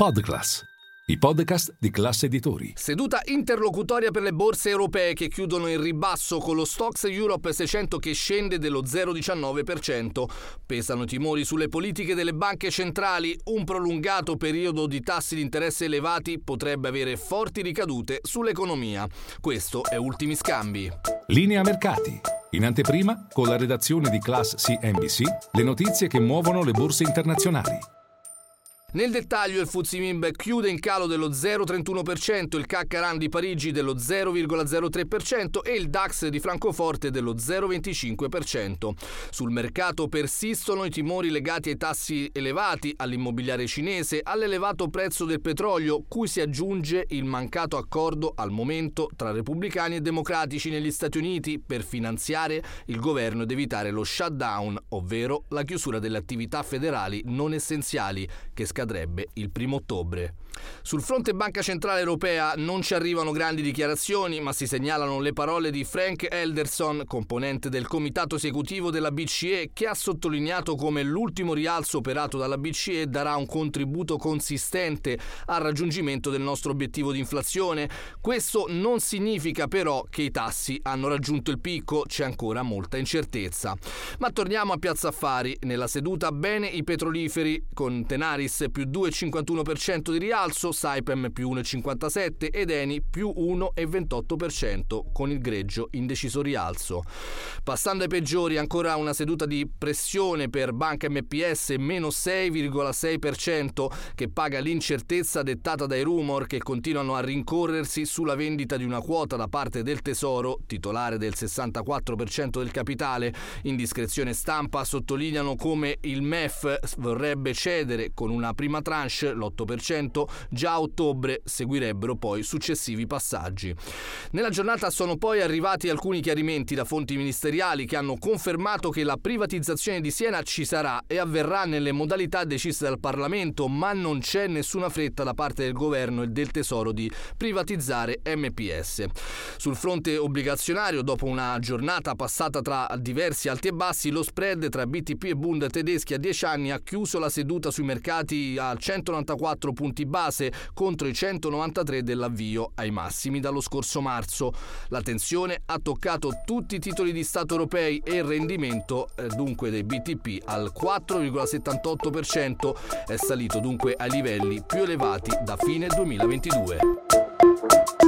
Podclass, i podcast di classe editori. Seduta interlocutoria per le borse europee che chiudono in ribasso con lo Stox Europe 600 che scende dello 0,19%. Pesano timori sulle politiche delle banche centrali. Un prolungato periodo di tassi di interesse elevati potrebbe avere forti ricadute sull'economia. Questo è Ultimi Scambi. Linea mercati. In anteprima, con la redazione di Class CNBC, le notizie che muovono le borse internazionali. Nel dettaglio il Fuzimib chiude in calo dello 0,31%, il CAC di Parigi dello 0,03% e il DAX di Francoforte dello 0,25%. Sul mercato persistono i timori legati ai tassi elevati, all'immobiliare cinese, all'elevato prezzo del petrolio, cui si aggiunge il mancato accordo al momento tra repubblicani e democratici negli Stati Uniti per finanziare il governo ed evitare lo shutdown, ovvero la chiusura delle attività federali non essenziali che scattano scadrebbe il primo ottobre. Sul fronte Banca Centrale Europea non ci arrivano grandi dichiarazioni, ma si segnalano le parole di Frank Elderson, componente del comitato esecutivo della BCE, che ha sottolineato come l'ultimo rialzo operato dalla BCE darà un contributo consistente al raggiungimento del nostro obiettivo di inflazione. Questo non significa però che i tassi hanno raggiunto il picco, c'è ancora molta incertezza. Ma torniamo a Piazza Affari. Nella seduta bene i petroliferi, con Tenaris più 2,51% di rialzo, Saipem più 1,57% ed Eni più 1,28% con il greggio in deciso rialzo. Passando ai peggiori, ancora una seduta di pressione per Banca MPS meno 6,6% che paga l'incertezza dettata dai rumor che continuano a rincorrersi sulla vendita di una quota da parte del Tesoro, titolare del 64% del capitale. In discrezione stampa sottolineano come il MEF vorrebbe cedere con una prima tranche, l'8%, già a ottobre seguirebbero poi successivi passaggi. Nella giornata sono poi arrivati alcuni chiarimenti da fonti ministeriali che hanno confermato che la privatizzazione di Siena ci sarà e avverrà nelle modalità decise dal Parlamento, ma non c'è nessuna fretta da parte del governo e del Tesoro di privatizzare MPS. Sul fronte obbligazionario, dopo una giornata passata tra diversi alti e bassi, lo spread tra BTP e Bund tedeschi a 10 anni ha chiuso la seduta sui mercati a 194 punti base contro i 193 dell'avvio ai massimi dallo scorso marzo. La tensione ha toccato tutti i titoli di Stato europei e il rendimento eh, dunque dei BTP al 4,78% è salito dunque ai livelli più elevati da fine 2022.